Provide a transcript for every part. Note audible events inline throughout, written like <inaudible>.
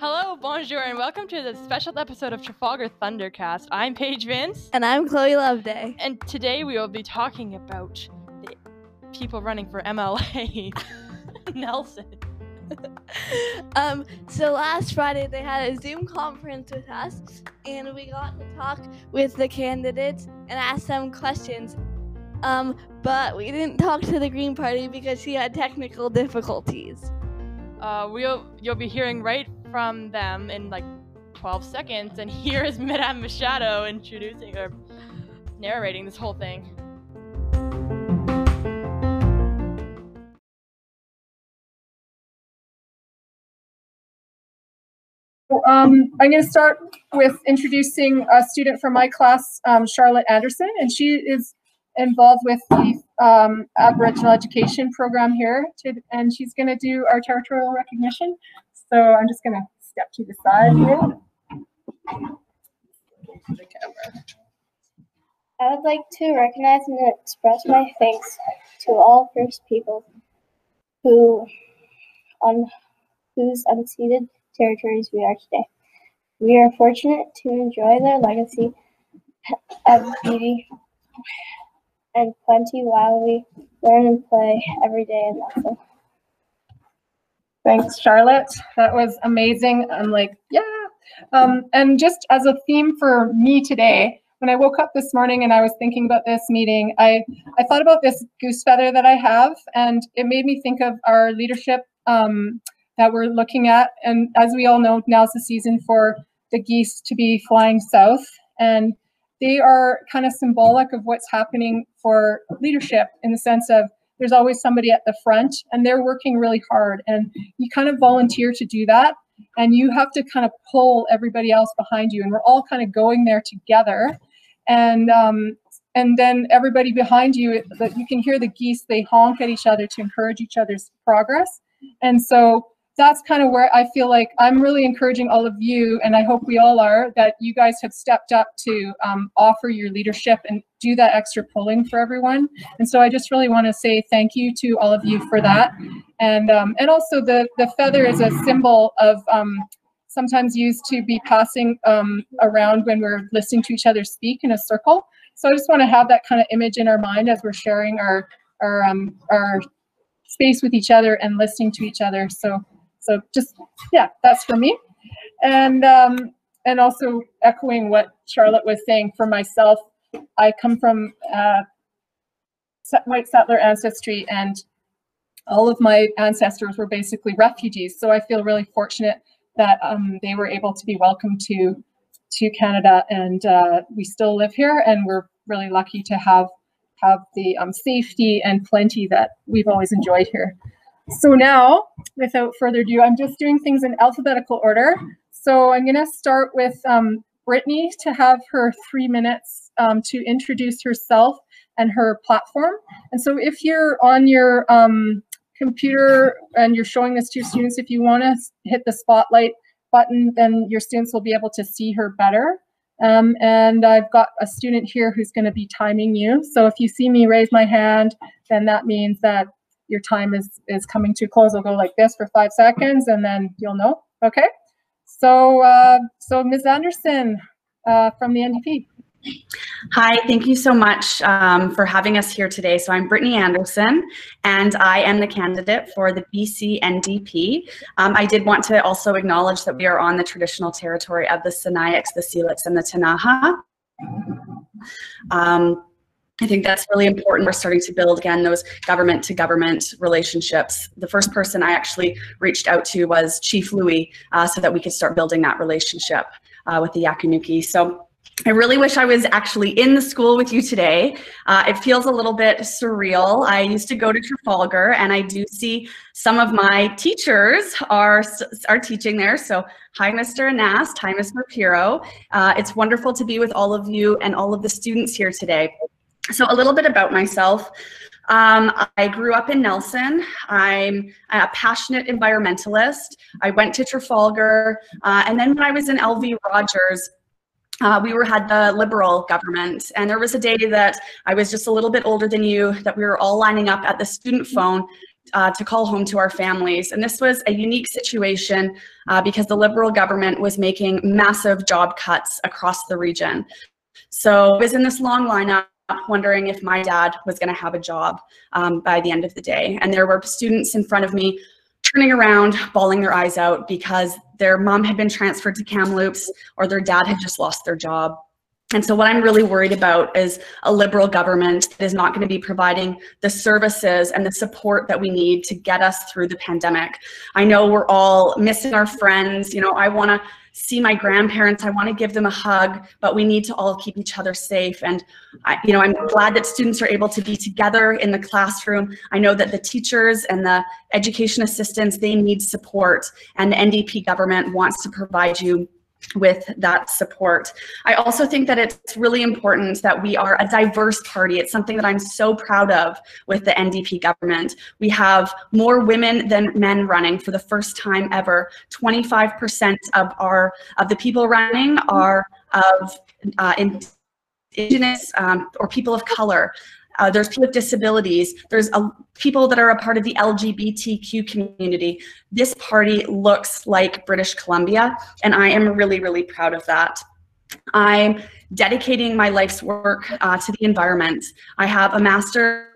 Hello, bonjour, and welcome to the special episode of Trafalgar Thundercast. I'm Paige Vince, And I'm Chloe Loveday. and today we will be talking about the people running for MLA. <laughs> Nelson. <laughs> um, so last Friday they had a Zoom conference with us, and we got to talk with the candidates and ask them questions. Um, but we didn't talk to the Green Party because she had technical difficulties. Uh, we'll you'll be hearing right from them in like 12 seconds, and <laughs> here is Madame Machado introducing or narrating this whole thing. Um, I'm going to start with introducing a student from my class, um, Charlotte Anderson, and she is involved with the um, Aboriginal Education Program here, to, and she's going to do our territorial recognition. So I'm just going to step to the side here. I would like to recognize and express my thanks to all First People who, on whose unceded territories we are today. We are fortunate to enjoy their legacy of beauty and plenty while we learn and play every day in Nelson. Thanks, Charlotte. That was amazing. I'm like, yeah. Um, and just as a theme for me today, when I woke up this morning and I was thinking about this meeting, I, I thought about this goose feather that I have, and it made me think of our leadership um, that we're looking at. And as we all know, now's the season for the geese to be flying south. And they are kind of symbolic of what's happening for leadership in the sense of there's always somebody at the front and they're working really hard. And you kind of volunteer to do that. And you have to kind of pull everybody else behind you. And we're all kind of going there together. And um, and then everybody behind you, that you can hear the geese, they honk at each other to encourage each other's progress. And so that's kind of where I feel like I'm really encouraging all of you, and I hope we all are, that you guys have stepped up to um, offer your leadership and do that extra pulling for everyone. And so I just really want to say thank you to all of you for that. And um, and also the the feather is a symbol of um, sometimes used to be passing um, around when we're listening to each other speak in a circle. So I just want to have that kind of image in our mind as we're sharing our our um, our space with each other and listening to each other. So so just yeah, that's for me. And um, and also echoing what Charlotte was saying for myself, I come from uh, white settler ancestry, and all of my ancestors were basically refugees. So I feel really fortunate that um, they were able to be welcomed to to Canada, and uh, we still live here, and we're really lucky to have have the um, safety and plenty that we've always enjoyed here. So now, without further ado, I'm just doing things in alphabetical order. So I'm going to start with um, Brittany to have her three minutes um, to introduce herself and her platform. And so if you're on your um, computer and you're showing this to your students, if you want to hit the spotlight button, then your students will be able to see her better. Um, and I've got a student here who's going to be timing you. So if you see me raise my hand, then that means that your time is, is coming to close. I'll go like this for five seconds and then you'll know. Okay. So, uh, so Ms. Anderson uh, from the NDP. Hi, thank you so much um, for having us here today. So I'm Brittany Anderson, and I am the candidate for the BC NDP. Um, I did want to also acknowledge that we are on the traditional territory of the Sinixt, the Syilx, and the Ktunaxa. Um, I think that's really important. We're starting to build again those government to government relationships. The first person I actually reached out to was Chief Louis uh, so that we could start building that relationship uh, with the Yaqan Nukiy. So I really wish I was actually in the school with you today. Uh, it feels a little bit surreal. I used to go to Trafalgar and I do see some of my teachers are, are teaching there. So hi, Mr. Anast, hi, Ms. Rapiro. Uh, it's wonderful to be with all of you and all of the students here today. So a little bit about myself. Um, I grew up in Nelson. I'm a passionate environmentalist. I went to Trafalgar. Uh, and then when I was in LV Rogers, uh, we were had the liberal government and there was a day that i was just a little bit older than you that we were all lining up at the student phone uh, to call home to our families and this was a unique situation uh, because the liberal government was making massive job cuts across the region so i was in this long lineup wondering if my dad was going to have a job um, by the end of the day and there were students in front of me turning around, bawling their eyes out because their mom had been transferred to Kamloops or their dad had just lost their job. And so what I'm really worried about is a liberal government that is not going to be providing the services and the support that we need to get us through the pandemic. I know we're all missing our friends. You know, I want to see my grandparents. I want to give them a hug, but we need to all keep each other safe. And I, you know, I'm glad that students are able to be together in the classroom. I know that the teachers and the education assistants, they need support and the NDP government wants to provide you with that support. I also think that it's really important that we are a diverse party. It's something that I'm so proud of with the NDP government. We have more women than men running for the first time ever. 25% of our of the people running are of uh, indigenous um, or people of color. Uh, there's people with disabilities. There's a, people that are a part of the LGBTQ community. This party looks like British Columbia, and I am really, really proud of that. I'm dedicating my life's work uh, to the environment. I have a master's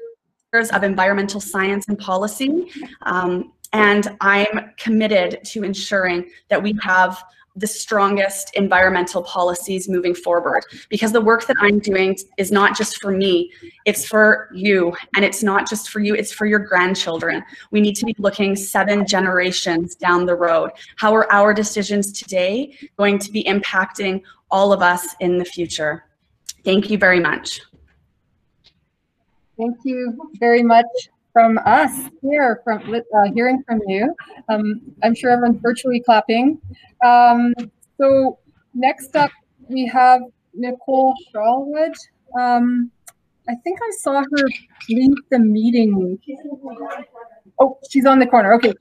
of environmental science and policy, um, and I'm committed to ensuring that we have the strongest environmental policies moving forward because the work that I'm doing is not just for me, it's for you. And it's not just for you, it's for your grandchildren. We need to be looking seven generations down the road. How are our decisions today going to be impacting all of us in the future? Thank you very much. Thank you very much from us here, from uh, hearing from you. Um, I'm sure everyone's virtually clapping. Um, so next up, we have Nicole Charlwood. Um, I think I saw her leave the meeting. Oh, she's on the corner. Okay,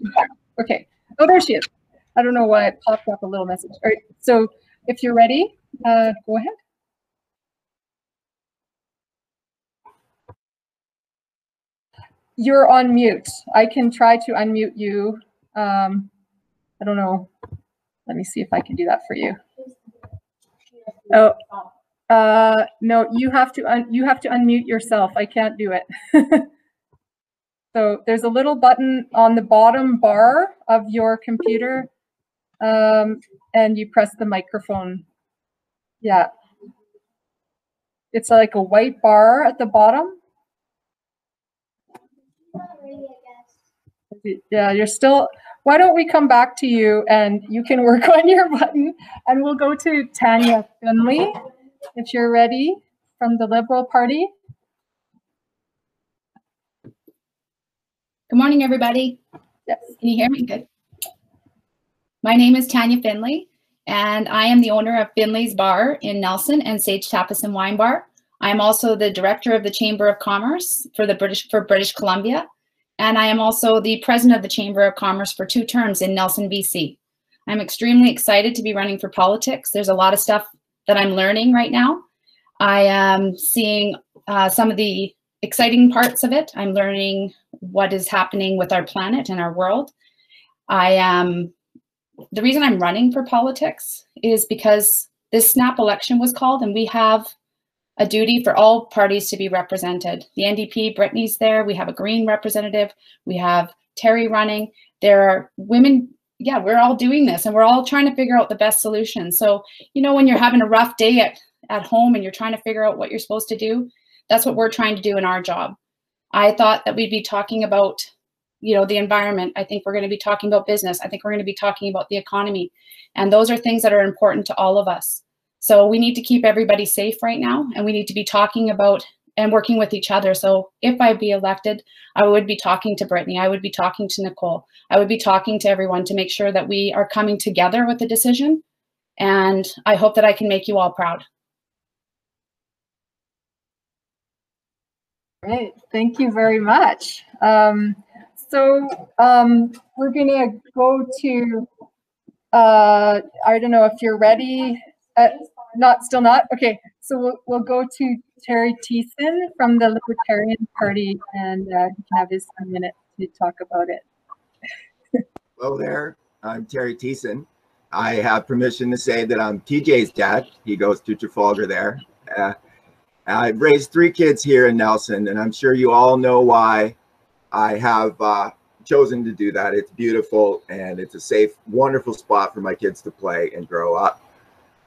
okay. Oh, there she is. I don't know why it popped up a little message. All right, so if you're ready, uh, go ahead. You're on mute. I can try to unmute you. Um, I don't know. Let me see if I can do that for you. Oh, uh, no, you have to un you have to unmute yourself. I can't do it. <laughs> so there's a little button on the bottom bar of your computer, um, and you press the microphone. Yeah. It's like a white bar at the bottom. Yeah, you're still why don't we come back to you and you can work <laughs> on your button and we'll go to Tanya Finley if you're ready from the Liberal Party. Good morning, everybody. Yes. Can you hear me? Good. My name is Tanya Finley, and I am the owner of Finley's Bar in Nelson and Sage Tapas and Wine Bar. I am also the director of the Chamber of Commerce for the British for British Columbia, and I am also the president of the Chamber of Commerce for two terms in Nelson, BC. I'm extremely excited to be running for politics. There's a lot of stuff that I'm learning right now. I am seeing uh, some of the exciting parts of it. I'm learning what is happening with our planet and our world. I am, the reason I'm running for politics is because this snap election was called and we have a duty for all parties to be represented. The NDP, Brittany's there. We have a Green representative. We have Terry running. There are women. Yeah, we're all doing this and we're all trying to figure out the best solution. So, you know, when you're having a rough day at, at home and you're trying to figure out what you're supposed to do, that's what we're trying to do in our job. I thought that we'd be talking about, you know, the environment. I think we're going to be talking about business. I think we're going to be talking about the economy. And those are things that are important to all of us. So we need to keep everybody safe right now, and we need to be talking about and working with each other. So if I be elected, I would be talking to Brittany, I would be talking to Nicole, I would be talking to everyone to make sure that we are coming together with the decision. And I hope that I can make you all proud. Great, thank you very much. Um, so um, we're gonna go to, uh, I don't know if you're ready. Uh, not still not okay. So we'll we'll go to Terry Thiessen from the Libertarian Party, and uh, he can have his minute to talk about it. Hello there. I'm Terry Thiessen. I have permission to say that I'm TJ's dad. He goes to Trafalgar there. Uh, I've raised three kids here in Nelson, and I'm sure you all know why I have uh, chosen to do that. It's beautiful and it's a safe, wonderful spot for my kids to play and grow up.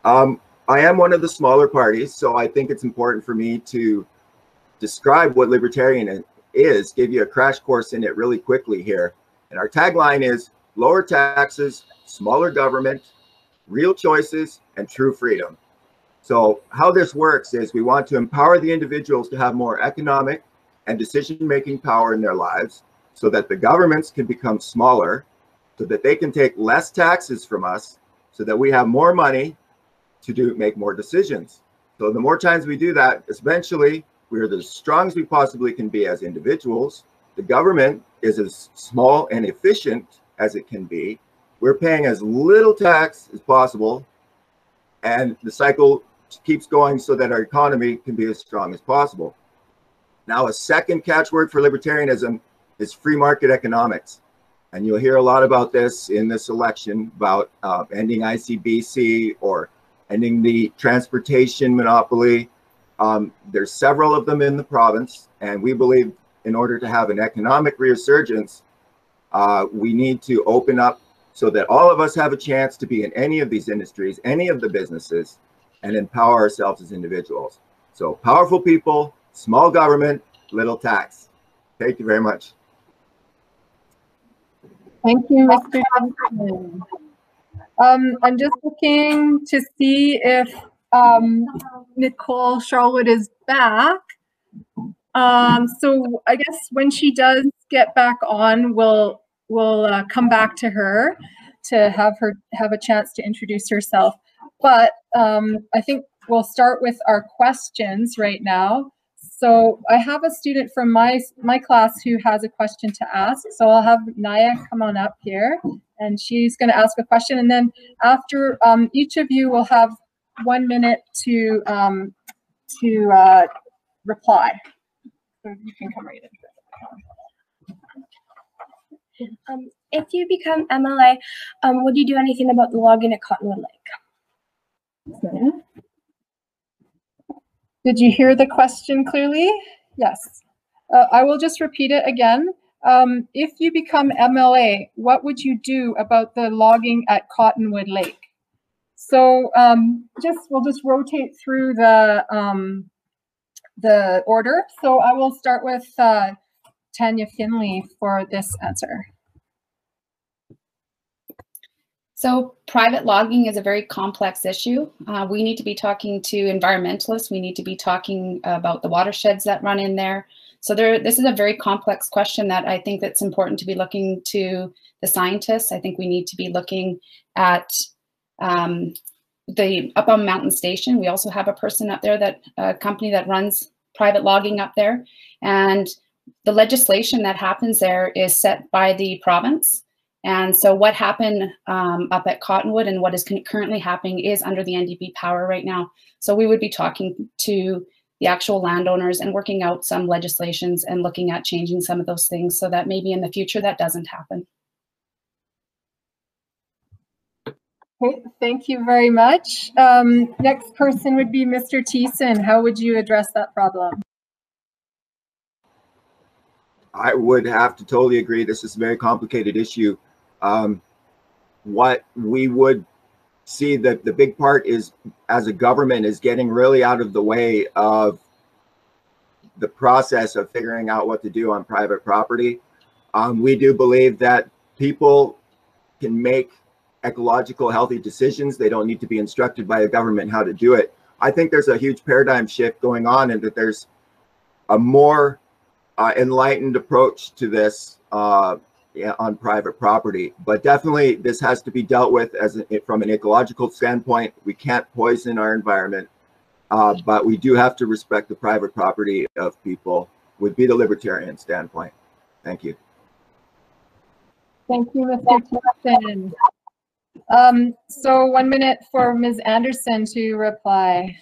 Um, I am one of the smaller parties, so I think it's important for me to describe what libertarian is, give you a crash course in it really quickly here. And our tagline is lower taxes, smaller government, real choices, and true freedom. So how this works is we want to empower the individuals to have more economic and decision-making power in their lives so that the governments can become smaller, so that they can take less taxes from us, so that we have more money to do make more decisions. So the more times we do that, eventually we're as strong as we possibly can be as individuals. The government is as small and efficient as it can be. We're paying as little tax as possible, and the cycle keeps going so that our economy can be as strong as possible. Now, a second catchword for libertarianism is free market economics. And you'll hear a lot about this in this election about uh, ending ICBC or ending the transportation monopoly. Um, there's several of them in the province, and we believe in order to have an economic resurgence, uh, we need to open up so that all of us have a chance to be in any of these industries, any of the businesses, and empower ourselves as individuals. So powerful people, small government, little tax. Thank you very much. Thank you, Mr. Johnson. Um, I'm just looking to see if um, Nicole Charlwood is back. Um, so I guess when she does get back on, we'll we'll uh, come back to her to have her have a chance to introduce herself. But um, I think we'll start with our questions right now. So I have a student from my my class who has a question to ask. So I'll have Naya come on up here, and she's going to ask a question. And then after um, each of you will have one minute to um, to uh, reply. So you can come right in. Um, if you become MLA, um, would you do anything about the logging at Cottonwood Lake? Did you hear the question clearly? Yes. Uh, I will just repeat it again. Um, if you become MLA, what would you do about the logging at Cottonwood Lake? So um, just we'll just rotate through the um, the order. So I will start with uh, Tanya Finley for this answer. So private logging is a very complex issue. Uh, we need to be talking to environmentalists. We need to be talking about the watersheds that run in there. So there, this is a very complex question that I think that's important to be looking to the scientists. I think we need to be looking at um, the up on Mountain Station. We also have a person up there that a company that runs private logging up there. And the legislation that happens there is set by the province. And so what happened um, up at Cottonwood and what is currently happening is under the NDP power right now. So we would be talking to the actual landowners and working out some legislations and looking at changing some of those things so that maybe in the future that doesn't happen. Okay, thank you very much. Um, next person would be Mr. Thiessen. How would you address that problem? I would have to totally agree. This is a very complicated issue. Um, what we would see that the big part is as a government is getting really out of the way of the process of figuring out what to do on private property. Um, we do believe that people can make ecological healthy decisions. They don't need to be instructed by the government how to do it. I think there's a huge paradigm shift going on and that there's a more uh, enlightened approach to this uh, on private property. But definitely, this has to be dealt with as a, from an ecological standpoint. We can't poison our environment, uh, but we do have to respect the private property of people. Would be the libertarian standpoint. Thank you. Thank you, Mr. Thiessen. Um, so one minute for Ms. Anderson to reply.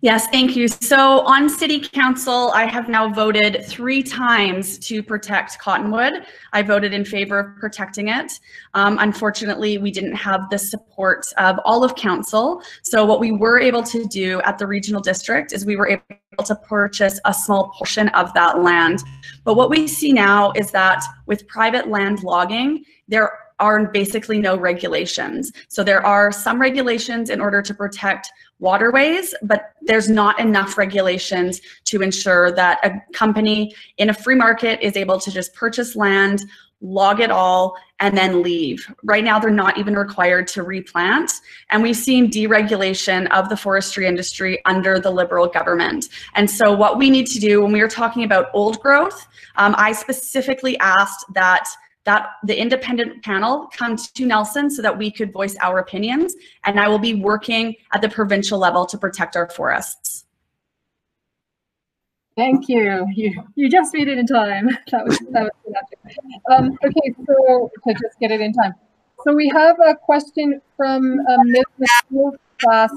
Yes, thank you. So on city council, I have now voted three times to protect Cottonwood. I voted in favor of protecting it. Um, unfortunately, we didn't have the support of all of council. So what we were able to do at the regional district is we were able to purchase a small portion of that land. But what we see now is that with private land logging, there are basically no regulations. So there are some regulations in order to protect waterways, but there's not enough regulations to ensure that a company in a free market is able to just purchase land, log it all, and then leave. Right now, they're not even required to replant. And we've seen deregulation of the forestry industry under the Liberal government. And so what we need to do when we are talking about old growth, um, I specifically asked that that the independent panel come to Nelson so that we could voice our opinions. And I will be working at the provincial level to protect our forests. Thank you. You you just made it in time. <laughs> That was that was um, okay. So to just get it in time. So we have a question from um, Ms. McCool's class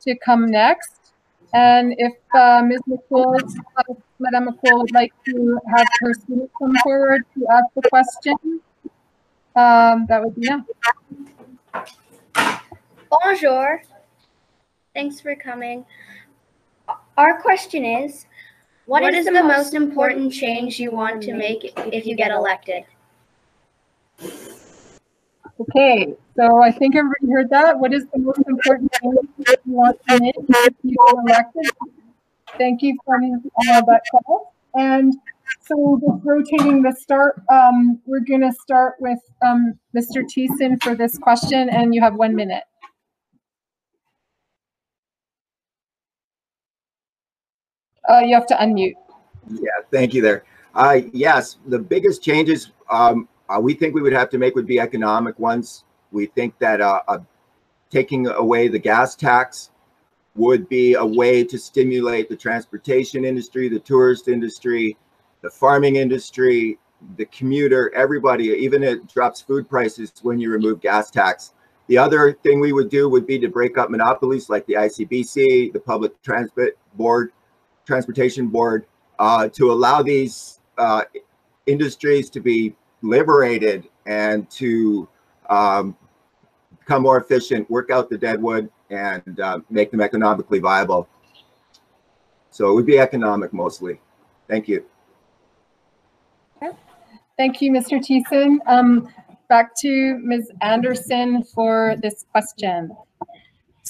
to come next. And if uh, Ms. McCool, uh, Madame McCool would like to have her student come forward to ask the question, um, that would be yeah. Bonjour. Thanks for coming. Our question is, what, what is, is the most important change you want to make if you get elected? Okay, so I think everybody heard that. What is the most important thing you want to make if you get elected? Thank you for all that call. And so just rotating the start, um, we're going to start with um, Mr. Thiessen for this question, and you have one minute. Uh, you have to unmute. Yeah, thank you there. Uh, yes, the biggest changes um, uh, we think we would have to make would be economic ones. We think that uh, uh, taking away the gas tax would be a way to stimulate the transportation industry, the tourist industry, the farming industry, the commuter, everybody, even it drops food prices when you remove gas tax. The other thing we would do would be to break up monopolies like the ICBC, the Public Transport Board, Transportation Board, uh, to allow these uh, industries to be liberated and to um, become more efficient, work out the deadwood, and uh, make them economically viable. So it would be economic mostly. Thank you. Thank you, Mr. Thiessen. Um, back to Ms. Anderson for this question.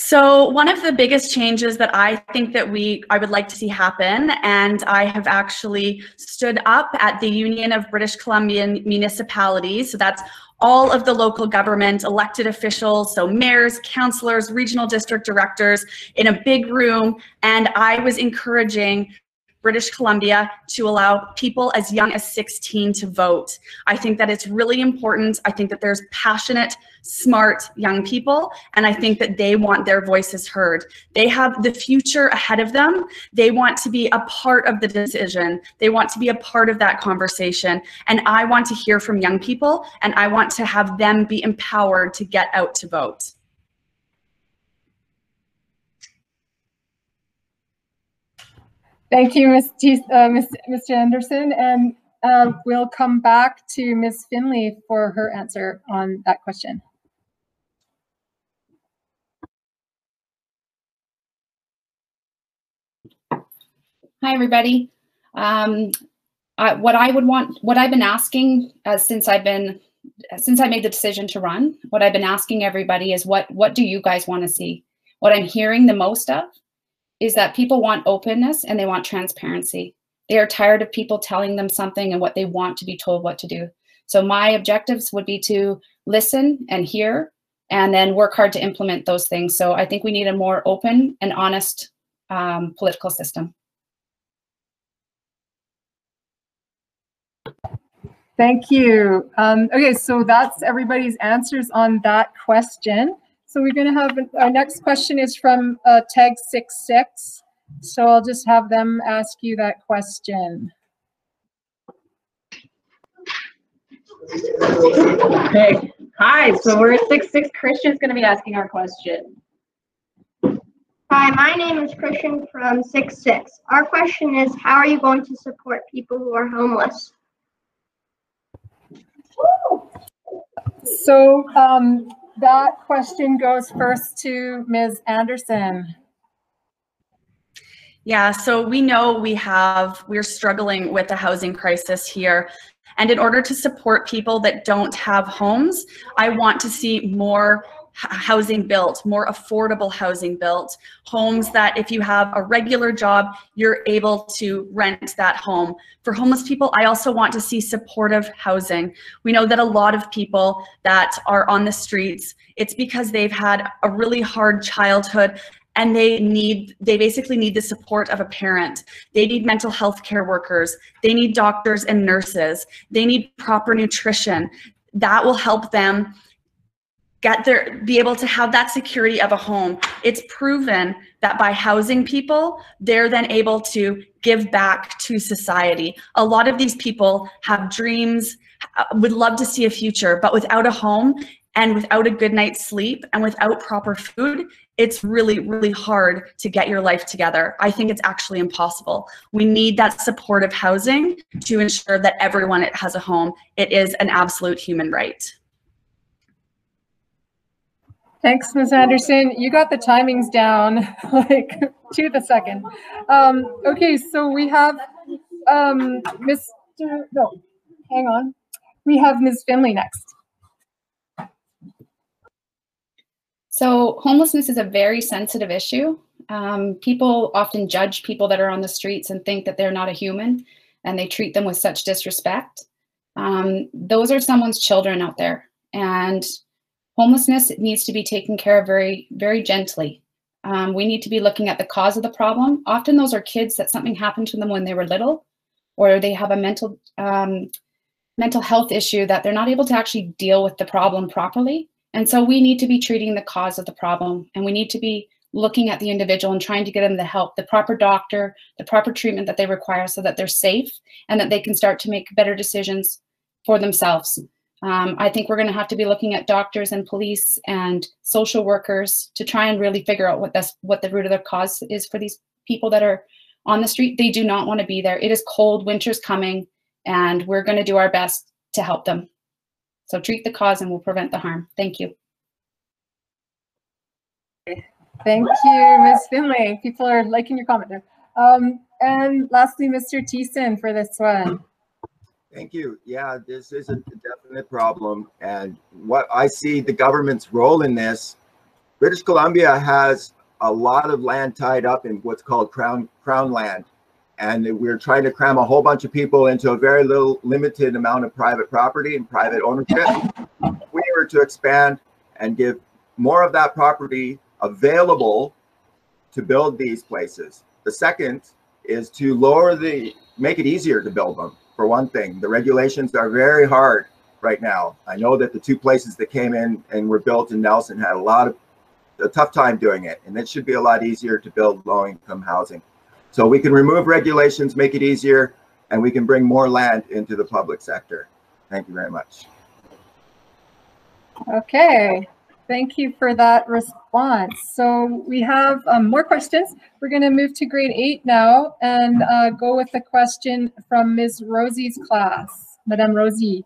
So one of the biggest changes that I think that we I would like to see happen, and I have actually stood up at the Union of British Columbian Municipalities. So that's all of the local government, elected officials, so mayors, councillors, regional district directors in a big room. And I was encouraging British Columbia to allow people as young as 16 to vote. I think that it's really important. I think that there's passionate, smart young people, and I think that they want their voices heard. They have the future ahead of them. They want to be a part of the decision. They want to be a part of that conversation. And I want to hear from young people, and I want to have them be empowered to get out to vote. Thank you, Ms. Uh, Ms. Mr. Anderson. And uh, we'll come back to Ms. Finley for her answer on that question. Hi, everybody. Um, I, what I would want, what I've been asking uh, since I've been, since I made the decision to run, what I've been asking everybody is what, what do you guys want to see? What I'm hearing the most of is that people want openness and they want transparency. They are tired of people telling them something and what they want to be told what to do. So my objectives would be to listen and hear and then work hard to implement those things. So I think we need a more open and honest um, political system. Thank you. Um, okay, so that's everybody's answers on that question. So we're going to have our next question is from uh, tag six six. So I'll just have them ask you that question. Hey, Hi, so we're six six Christian's gonna be asking our question. Hi, my name is Christian from Six Six. Our question is, how are you going to support people who are homeless? So um, that question goes first to Ms. Anderson. Yeah, so we know we have, we're struggling with the housing crisis here. And in order to support people that don't have homes, I want to see more housing built, more affordable housing built, homes that if you have a regular job, you're able to rent that home. For homeless people, I also want to see supportive housing. We know that a lot of people that are on the streets, it's because they've had a really hard childhood and they need they basically need the support of a parent they need mental health care workers they need doctors and nurses they need proper nutrition that will help them get their be able to have that security of a home. It's proven that by housing people they're then able to give back to society. A lot of these people have dreams uh, would love to see a future but without a home and without a good night's sleep and without proper food it's really really hard to get your life together. I think it's actually impossible. We need that supportive housing to ensure that everyone has a home. It is an absolute human right Thanks, Ms. Anderson. You got the timings down <laughs> like to the second. Um, okay, so we have um, Mr. No, hang on. We have Ms. Finley next. So homelessness is a very sensitive issue. Um, people often judge people that are on the streets and think that they're not a human and they treat them with such disrespect. Um, those are someone's children out there. And homelessness needs to be taken care of very, very gently. Um, we need to be looking at the cause of the problem. Often those are kids that something happened to them when they were little, or they have a mental um, mental health issue that they're not able to actually deal with the problem properly. And so we need to be treating the cause of the problem, and we need to be looking at the individual and trying to get them the help, the proper doctor, the proper treatment that they require so that they're safe and that they can start to make better decisions for themselves. Um, I think we're going to have to be looking at doctors and police and social workers to try and really figure out what this what the root of the cause is for these people that are on the street. They do not want to be there. It is cold, winter's coming, and we're going to do our best to help them. So treat the cause and we'll prevent the harm. Thank you. Thank you, Ms. Finley. People are liking your comment there. Um, and lastly, Mr. Thiessen for this one. Thank you. Yeah, this is a definite problem. And what I see the government's role in this, British Columbia has a lot of land tied up in what's called crown crown land. And we're trying to cram a whole bunch of people into a very little limited amount of private property and private ownership. If we were to expand and give more of that property available to build these places. The second is to lower the, make it easier to build them for one thing. The regulations are very hard right now. I know that the two places that came in and were built in Nelson had a lot of a tough time doing it, and it should be a lot easier to build low-income housing. So we can remove regulations, make it easier, and we can bring more land into the public sector. Thank you very much. Okay, thank you for that response. So we have um, more questions. We're going to move to grade eight now and uh, go with the question from Ms. Rosie's class. Madame Rosie.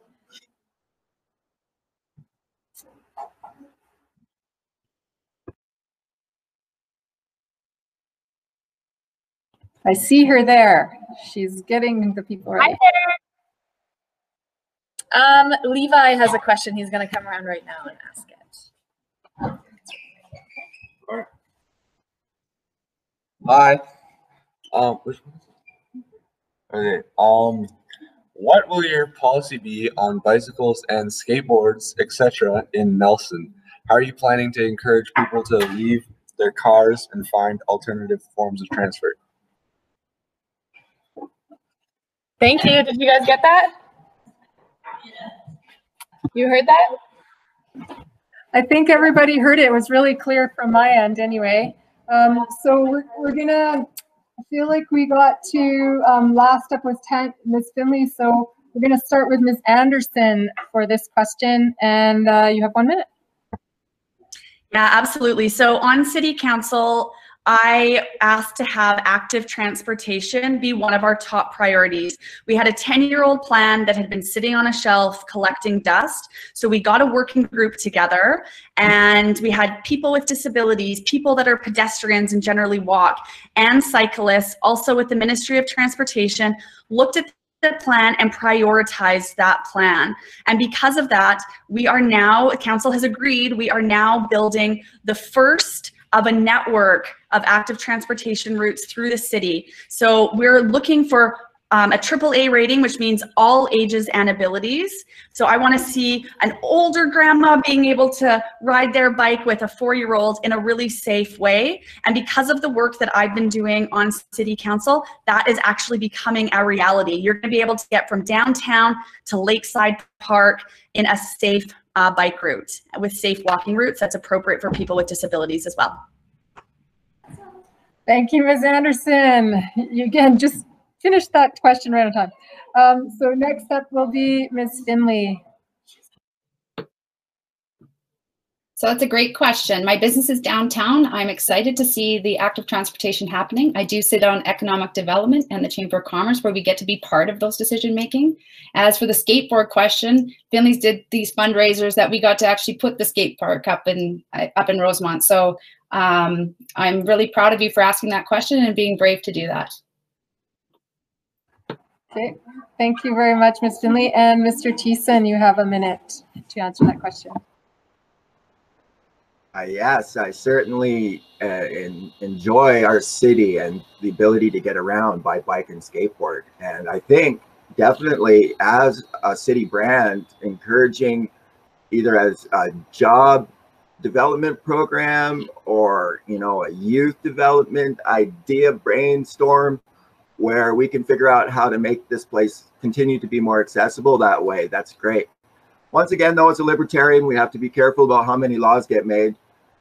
I see her there. She's getting the people ready. Um, Levi has a question. He's going to come around right now and ask it. Hi. Um, which one? Okay. Um, what will your policy be on bicycles and skateboards, etc., in Nelson? How are you planning to encourage people to leave their cars and find alternative forms of transport? Thank you. Did you guys get that? You heard that? I think everybody heard it. It was really clear from my end anyway. Um, so we're, we're gonna, I feel like we got to, um, last up was 10, Ms. Finley. So we're going to start with Ms. Anderson for this question, and uh, you have one minute. Yeah, absolutely. So on City Council, I asked to have active transportation be one of our top priorities. We had a 10 year old plan that had been sitting on a shelf collecting dust. So we got a working group together and we had people with disabilities, people that are pedestrians and generally walk, and cyclists, also with the Ministry of Transportation, looked at the plan and prioritize that plan. And because of that, we are now, council has agreed, we are now building the first of a network of active transportation routes through the city. So we're looking for um, a rating, which means all ages and abilities. So I want to see an older grandma being able to ride their bike with a four-year-old in a really safe way. And because of the work that I've been doing on city council, that is actually becoming a reality. You're going to be able to get from downtown to Lakeside Park in a safe uh, bike route with safe walking routes that's appropriate for people with disabilities as well. Thank you, Ms. Anderson. You again just finished that question right on time. Um, so next up will be Ms. Finley. So that's a great question. My business is downtown. I'm excited to see the active transportation happening. I do sit on economic development and the Chamber of Commerce where we get to be part of those decision making. As for the skateboard question, Finley's did these fundraisers that we got to actually put the skate park up in up in Rosemont. So um, I'm really proud of you for asking that question and being brave to do that. Okay, thank you very much, Ms. Finley. And Mr. Thiessen, you have a minute to answer that question. Uh, yes, I certainly uh, in, enjoy our city and the ability to get around by bike and skateboard. And I think definitely as a city brand, encouraging either as a job development program or you know a youth development idea brainstorm where we can figure out how to make this place continue to be more accessible that way. That's great. Once again though as a libertarian we have to be careful about how many laws get made.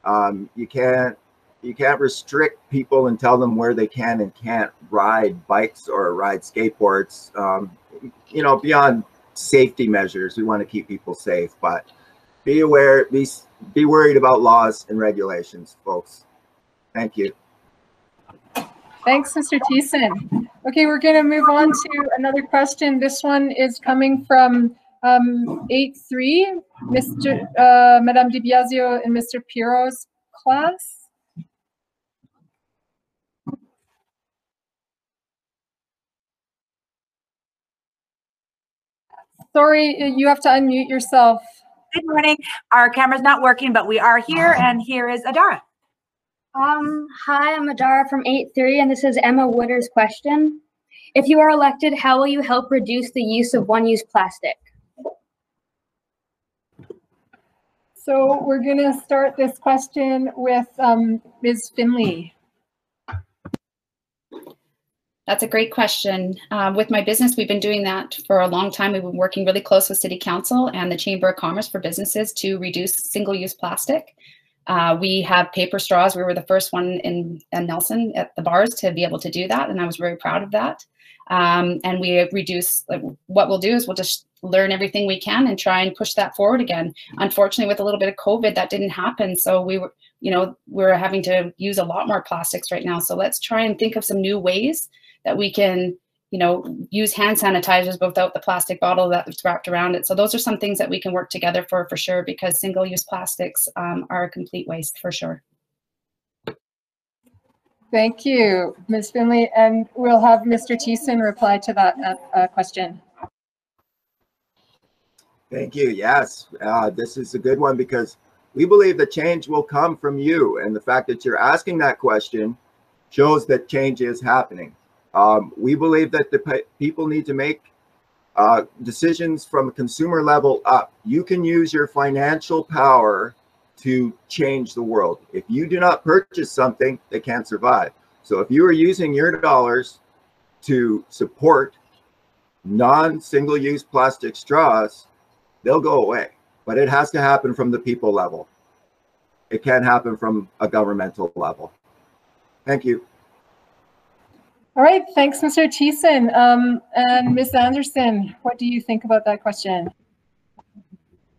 Um, you can't you can't restrict people and tell them where they can and can't ride bikes or ride skateboards um, you know beyond safety measures. We want to keep people safe but be aware be be worried about laws and regulations folks thank you Thanks, Mr. Thiessen. Okay, we're going to move on to another question. This one is coming from um, 8-3, Mr. Uh, Madame DiBiasio and Mr. Piro's class. Sorry, you have to unmute yourself. Good morning. Our camera's not working, but we are here, and here is Adara. Um, hi, I'm Adara from 8-3, and this is Emma Wooder's question. If you are elected, how will you help reduce the use of one-use plastic? So we're going to start this question with um, Ms. Finley. That's a great question. Uh, with my business, we've been doing that for a long time. We've been working really close with City Council and the Chamber of Commerce for businesses to reduce single-use plastic. Uh, we have paper straws. We were the first one in, in, Nelson at the bars to be able to do that, and I was very proud of that. Um, and we reduce, like, what we'll do is we'll just learn everything we can and try and push that forward again. Unfortunately, with a little bit of COVID, that didn't happen. So we were, you know, we're having to use a lot more plastics right now. So let's try and think of some new ways that we can you know use hand sanitizers without the plastic bottle that's wrapped around it. So those are some things that we can work together for for sure because single use plastics um, are a complete waste for sure. Thank you ms. Finley. And we'll have mr Thiessen reply to that uh, uh, question. Thank you. Yes uh, this is a good one because we believe the change will come from you and the fact that you're asking that question shows that change is happening um, we believe that the people need to make uh, decisions from a consumer level up. You can use your financial power to change the world. If you do not purchase something, they can't survive. So if you are using your dollars to support non-single use plastic straws, they'll go away. But it has to happen from the people level. It can't happen from a governmental level. Thank you. All right, thanks, Mr. Thiessen. Um, and Ms. Anderson, what do you think about that question?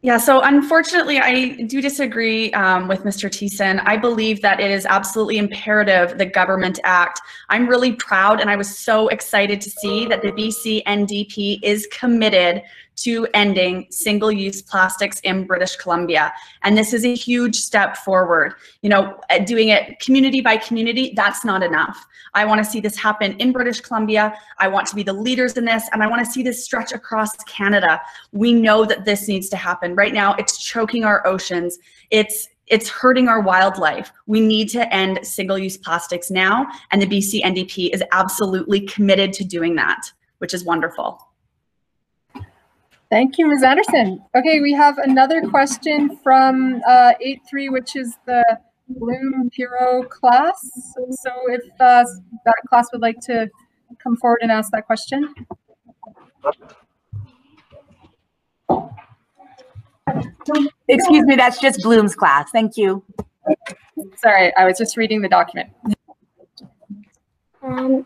Yeah, so unfortunately, I do disagree um, with Mr. Thiessen. I believe that it is absolutely imperative the government act. I'm really proud and I was so excited to see that the BC NDP is committed to ending single-use plastics in British Columbia. And this is a huge step forward. You know, uh, doing it community by community, that's not enough. I want to see this happen in British Columbia. I want to be the leaders in this, and I want to see this stretch across Canada. We know that this needs to happen. Right now, it's choking our oceans. It's it's hurting our wildlife. We need to end single-use plastics now, and the BC NDP is absolutely committed to doing that, which is wonderful. Thank you, Ms. Anderson. Okay, we have another question from uh, 8-3, which is the Bloom Hero class. So if uh, that class would like to come forward and ask that question. Excuse me, that's just Bloom's class. Thank you. Sorry, I was just reading the document. Um,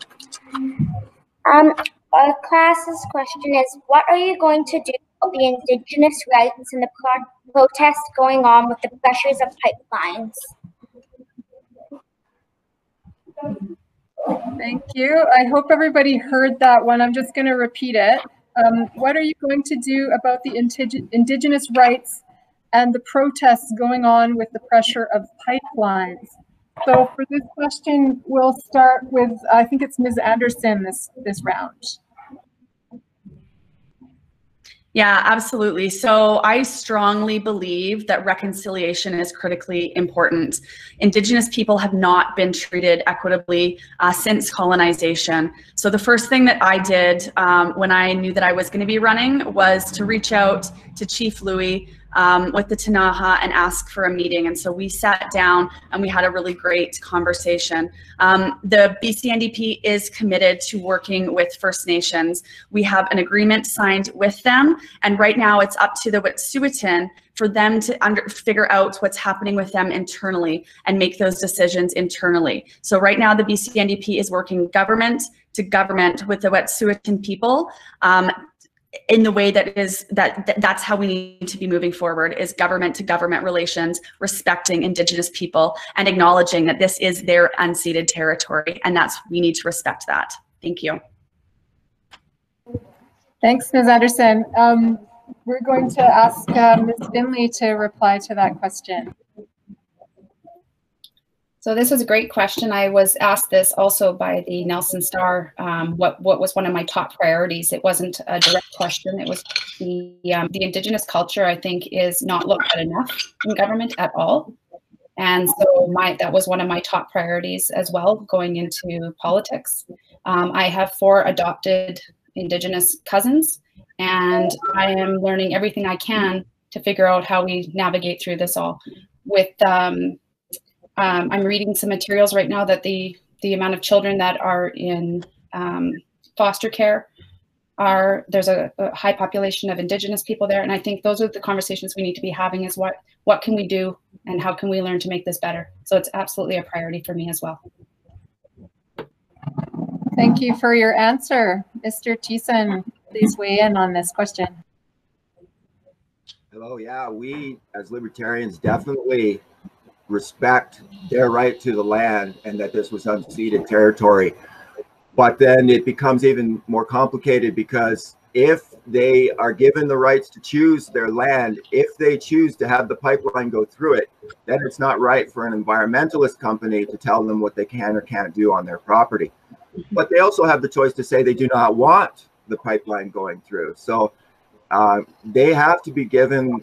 um, our class's question is, what are you going to do about the Indigenous rights and the pro- protests going on with the pressures of pipelines? Thank you. I hope everybody heard that one. I'm just going to repeat it. Um, what are you going to do about the indig Indigenous rights and the protests going on with the pressure of pipelines? So for this question, we'll start with, I think it's Ms. Anderson this, this round. Yeah, absolutely. So I strongly believe that reconciliation is critically important. Indigenous people have not been treated equitably uh, since colonization. So the first thing that I did um, when I knew that I was going to be running was to reach out to Chief Louie um, with the Ktunaxa and ask for a meeting. And so we sat down and we had a really great conversation. Um, the BCNDP is committed to working with First Nations. We have an agreement signed with them. And right now it's up to the Wet'suwet'en for them to under, figure out what's happening with them internally and make those decisions internally. So right now the BCNDP is working government to government with the Wet'suwet'en people um, in the way that is that, that that's how we need to be moving forward is government to government relations respecting indigenous people and acknowledging that this is their unceded territory and that's we need to respect that. Thank you. Thanks ms. Anderson. Um, we're going to ask uh, ms. Finley to reply to that question so this was a great question. I was asked this also by the Nelson Star. Um, what what was one of my top priorities? It wasn't a direct question. It was the um, the Indigenous culture. I think is not looked at enough in government at all, and so my that was one of my top priorities as well going into politics. Um, I have four adopted Indigenous cousins, and I am learning everything I can to figure out how we navigate through this all with um, I'm reading some materials right now that the the amount of children that are in um, foster care are there's a, a, high population of indigenous people there. And i think those are the conversations we need to be having is what what can we do and how can we learn to make this better? So it's absolutely a priority for me as well. Thank you for your answer. Mr Thiessen please weigh in on this question. Hello yeah we as libertarians definitely respect their right to the land and that this was unceded territory. But then it becomes even more complicated because if they are given the rights to choose their land, if they choose to have the pipeline go through it, then it's not right for an environmentalist company to tell them what they can or can't do on their property. But they also have the choice to say they do not want the pipeline going through. So uh, they have to be given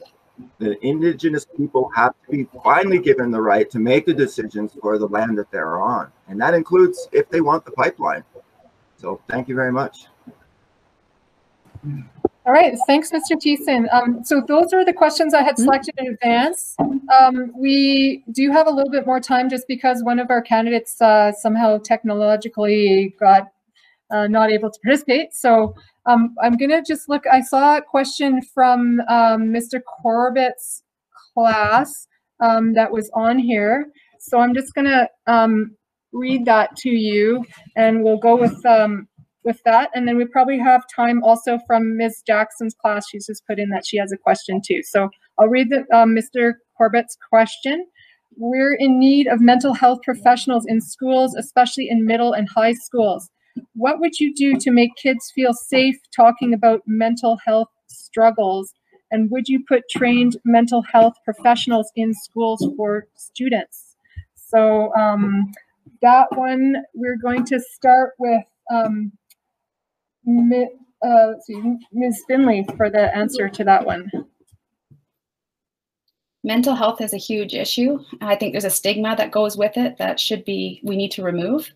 the indigenous people have to be finally given the right to make the decisions for the land that they're on. And that includes if they want the pipeline. So thank you very much. All right, thanks, Mr. Thiessen. Um, so those are the questions I had selected in advance. Um, we do have a little bit more time just because one of our candidates uh, somehow technologically got uh, not able to <laughs> participate. So um, I'm going to just look. I saw a question from um, Mr. Corbett's class um, that was on here. So I'm just going to um, read that to you, and we'll go with um, with that. And then we probably have time also from Ms. Jackson's class. She's just put in that she has a question too. So I'll read the, um, Mr. Corbett's question. We're in need of mental health professionals in schools, especially in middle and high schools. What would you do to make kids feel safe talking about mental health struggles? And would you put trained mental health professionals in schools for students? So um, that one, we're going to start with um, uh, Ms. Finley for the answer to that one. Mental health is a huge issue. I think there's a stigma that goes with it that should be, we need to remove.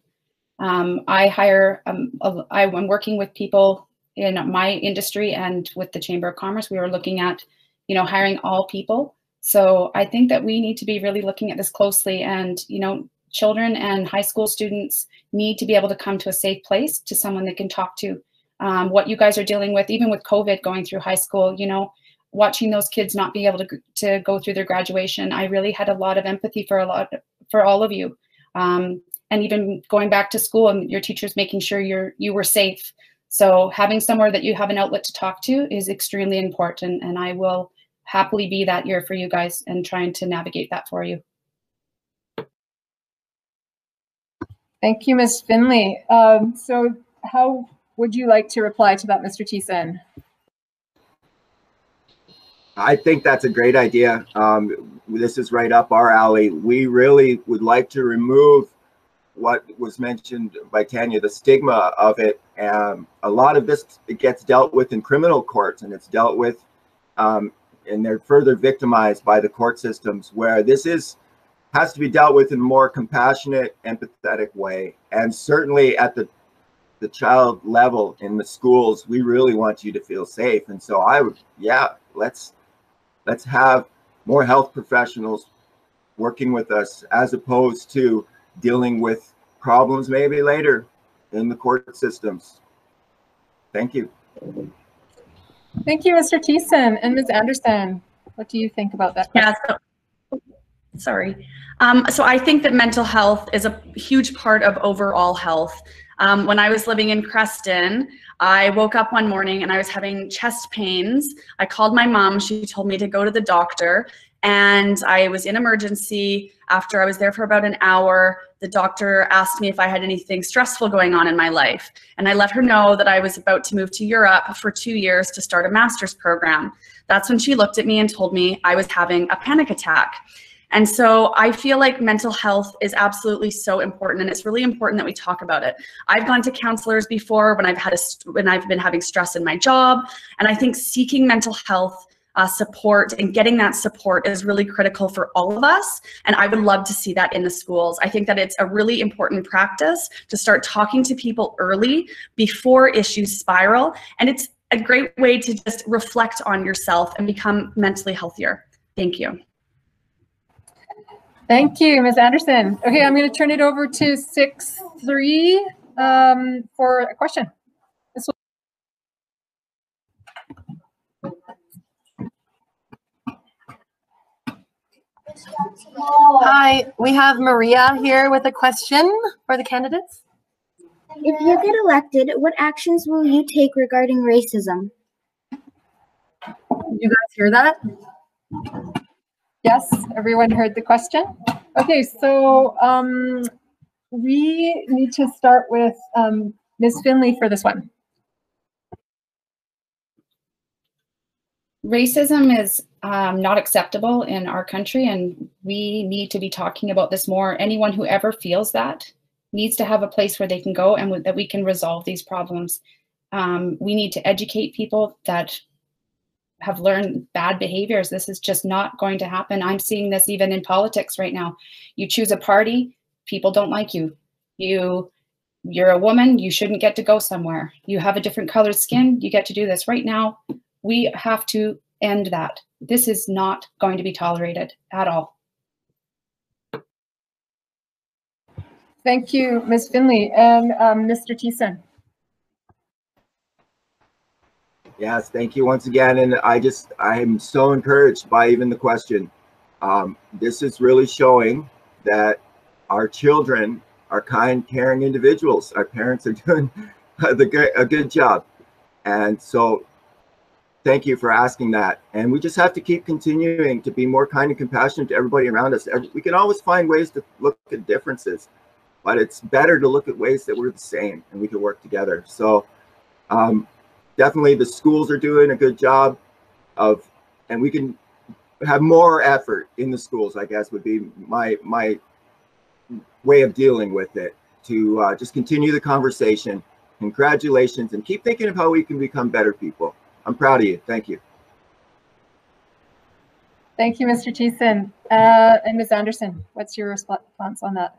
Um, I hire, um, a- I'm working with people in my industry and with the Chamber of Commerce. We are looking at, you know, hiring all people. So I think that we need to be really looking at this closely and, you know, children and high school students need to be able to come to a safe place to someone they can talk to. Um, what you guys are dealing with, even with COVID going through high school, you know, watching those kids not be able to, to go through their graduation, I really had a lot of empathy for a lot for all of you. Um, and even going back to school and your teachers making sure you're you were safe. So having somewhere that you have an outlet to talk to is extremely important. And I will happily be that year for you guys and trying to navigate that for you. Thank you, Ms. Finley. Um, so how would you like to reply to that, Mr. Thiessen? I think that's a great idea. Um, this is right up our alley. We really would like to remove what was mentioned by Tanya, the stigma of it. Um, a lot of this gets dealt with in criminal courts, and it's dealt with, um, and they're further victimized by the court systems. Where this is has to be dealt with in a more compassionate, empathetic way, and certainly at the the child level in the schools, we really want you to feel safe. And so I would, yeah, let's let's have more health professionals working with us as opposed to dealing with problems maybe later in the court systems. Thank you. Thank you, Mr. Thiessen. And Ms. Anderson, what do you think about that? Yeah, so, sorry. Um, so I think that mental health is a huge part of overall health. Um, when I was living in Creston, I woke up one morning and I was having chest pains. I called my mom. She told me to go to the doctor. And I was in emergency. After I was there for about an hour, the doctor asked me if I had anything stressful going on in my life. And I let her know that I was about to move to Europe for two years to start a master's program. That's when she looked at me and told me I was having a panic attack. And so I feel like mental health is absolutely so important, and it's really important that we talk about it. I've gone to counselors before when I've had a when I've been having stress in my job, and I think seeking mental health uh, support and getting that support is really critical for all of us. And I would love to see that in the schools. I think that it's a really important practice to start talking to people early before issues spiral, and it's a great way to just reflect on yourself and become mentally healthier. Thank you. Thank you, Ms. Anderson. Okay, I'm going to turn it over to six three um, for a question. Hi, we have Maria here with a question for the candidates. If you get elected, what actions will you take regarding racism? You guys hear that? Yes, everyone heard the question? Okay, so um, we need to start with um, Ms. Finley for this one. Racism is um, not acceptable in our country, and we need to be talking about this more. Anyone who ever feels that needs to have a place where they can go and that we can resolve these problems. Um, we need to educate people that have learned bad behaviors. This is just not going to happen. I'm seeing this even in politics right now. You choose a party, people don't like you. You you're a woman, you shouldn't get to go somewhere. You have a different colored skin, you get to do this. Right now, we have to end that. This is not going to be tolerated at all. Thank you, Ms. Finley and um, Mr. Thiessen. Yes, thank you once again. And I just, I am so encouraged by even the question. Um, this is really showing that our children are kind, caring individuals. Our parents are doing <laughs> the good, a good job. And so thank you for asking that. And we just have to keep continuing to be more kind and compassionate to everybody around us. We can always find ways to look at differences, but it's better to look at ways that we're the same and we can work together. So um, definitely the schools are doing a good job of, and we can have more effort in the schools, I guess would be my, my way of dealing with it to uh, just continue the conversation. Congratulations and keep thinking of how we can become better people. I'm proud of you. Thank you. Thank you, Mr. Thiessen. Uh, and Ms. Anderson, what's your response on that?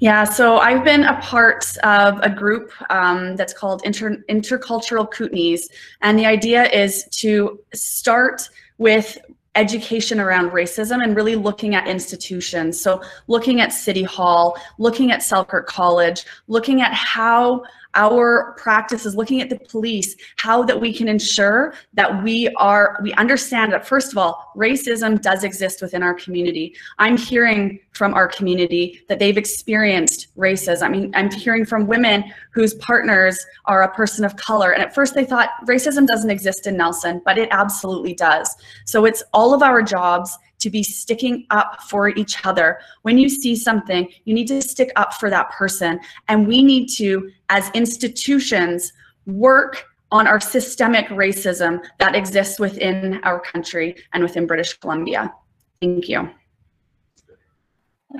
Yeah, so I've been a part of a group um, that's called Inter Intercultural Kootenays, and the idea is to start with education around racism and really looking at institutions. So looking at City Hall, looking at Selkirk College, looking at how our practice is looking at the police, how that we can ensure that we are, we understand that first of all, racism does exist within our community. I'm hearing from our community that they've experienced racism. I mean, I'm hearing from women whose partners are a person of color. And at first they thought racism doesn't exist in Nelson, but it absolutely does. So it's all of our jobs to be sticking up for each other. When you see something, you need to stick up for that person. And we need to, as institutions, work on our systemic racism that exists within our country and within British Columbia. Thank you.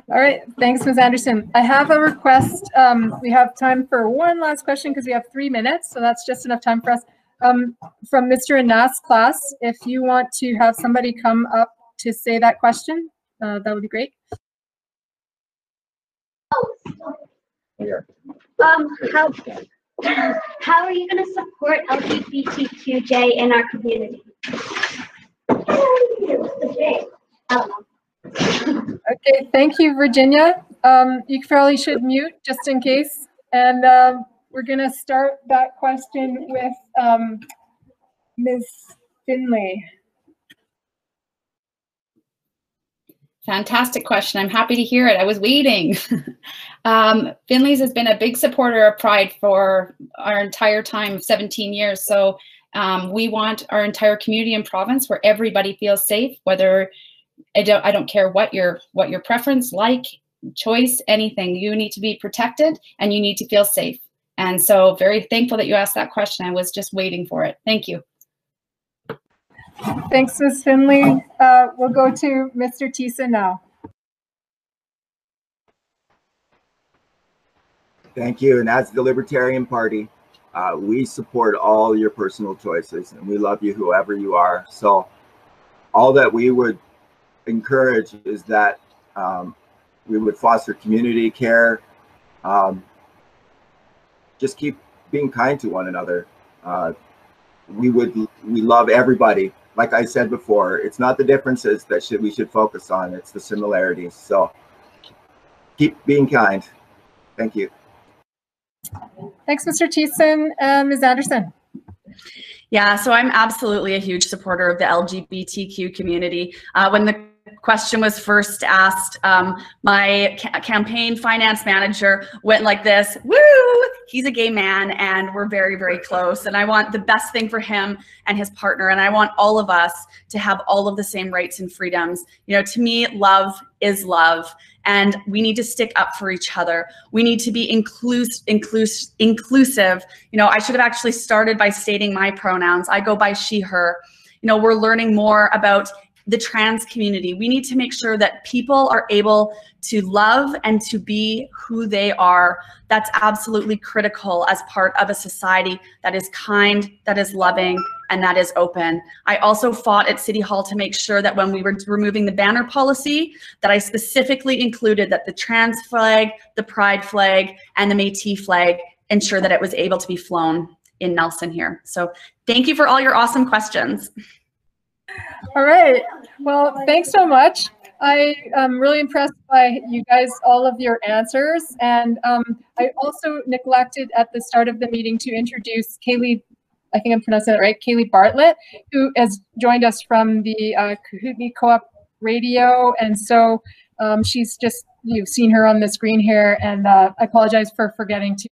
All right, thanks, Ms. Anderson. I have a request. Um, we have time for one last question because we have three minutes, so that's just enough time for us. Um, from Mr. Anas' class, if you want to have somebody come up to say that question, uh, that would be great. Um, how how are you going to support LGBTQJ in our community? okay, thank you, Virginia. Um, you probably should mute just in case. And um, we're going to start that question with um, Ms. Finley. Fantastic question. I'm happy to hear it. I was waiting. <laughs> um, Finley's has been a big supporter of Pride for our entire time of 17 years. So um, we want our entire community and province where everybody feels safe, whether I don't, I don't care what your what your preference, like, choice, anything. You need to be protected and you need to feel safe. And so very thankful that you asked that question. I was just waiting for it. Thank you. Thanks, Ms. Finley. Uh, we'll go to Mr. Thiessen now. Thank you. And as the Libertarian Party, uh, we support all your personal choices and we love you, whoever you are. So all that we would encourage is that um, we would foster community care. Um, just keep being kind to one another. Uh, we would, we love everybody like I said before, it's not the differences that should we should focus on. It's the similarities. So keep being kind. Thank you. Thanks, Mr. Thiessen. Uh, Ms. Anderson. Yeah, so I'm absolutely a huge supporter of the LGBTQ community. Uh, when the question was first asked, um, my ca campaign finance manager went like this, woo, he's a gay man and we're very, very close. And I want the best thing for him and his partner. And I want all of us to have all of the same rights and freedoms. You know, to me, love is love and we need to stick up for each other. We need to be inclus- inclus- inclusive. You know, I should have actually started by stating my pronouns. I go by she, her. You know, we're learning more about the trans community. We need to make sure that people are able to love and to be who they are. That's absolutely critical as part of a society that is kind, that is loving, and that is open. I also fought at City Hall to make sure that when we were removing the banner policy, that I specifically included that the trans flag, the pride flag, and the Métis flag ensure that it was able to be flown in Nelson here. So thank you for all your awesome questions. All right. Well, thanks so much. I am really impressed by you guys, all of your answers. And um, I also neglected at the start of the meeting to introduce Kaylee, I think I'm pronouncing it right, Kaylee Bartlett, who has joined us from the uh, Kootenay Co-op Radio. And so Um, she's just, you've seen her on the screen here, and uh, I apologize for forgetting to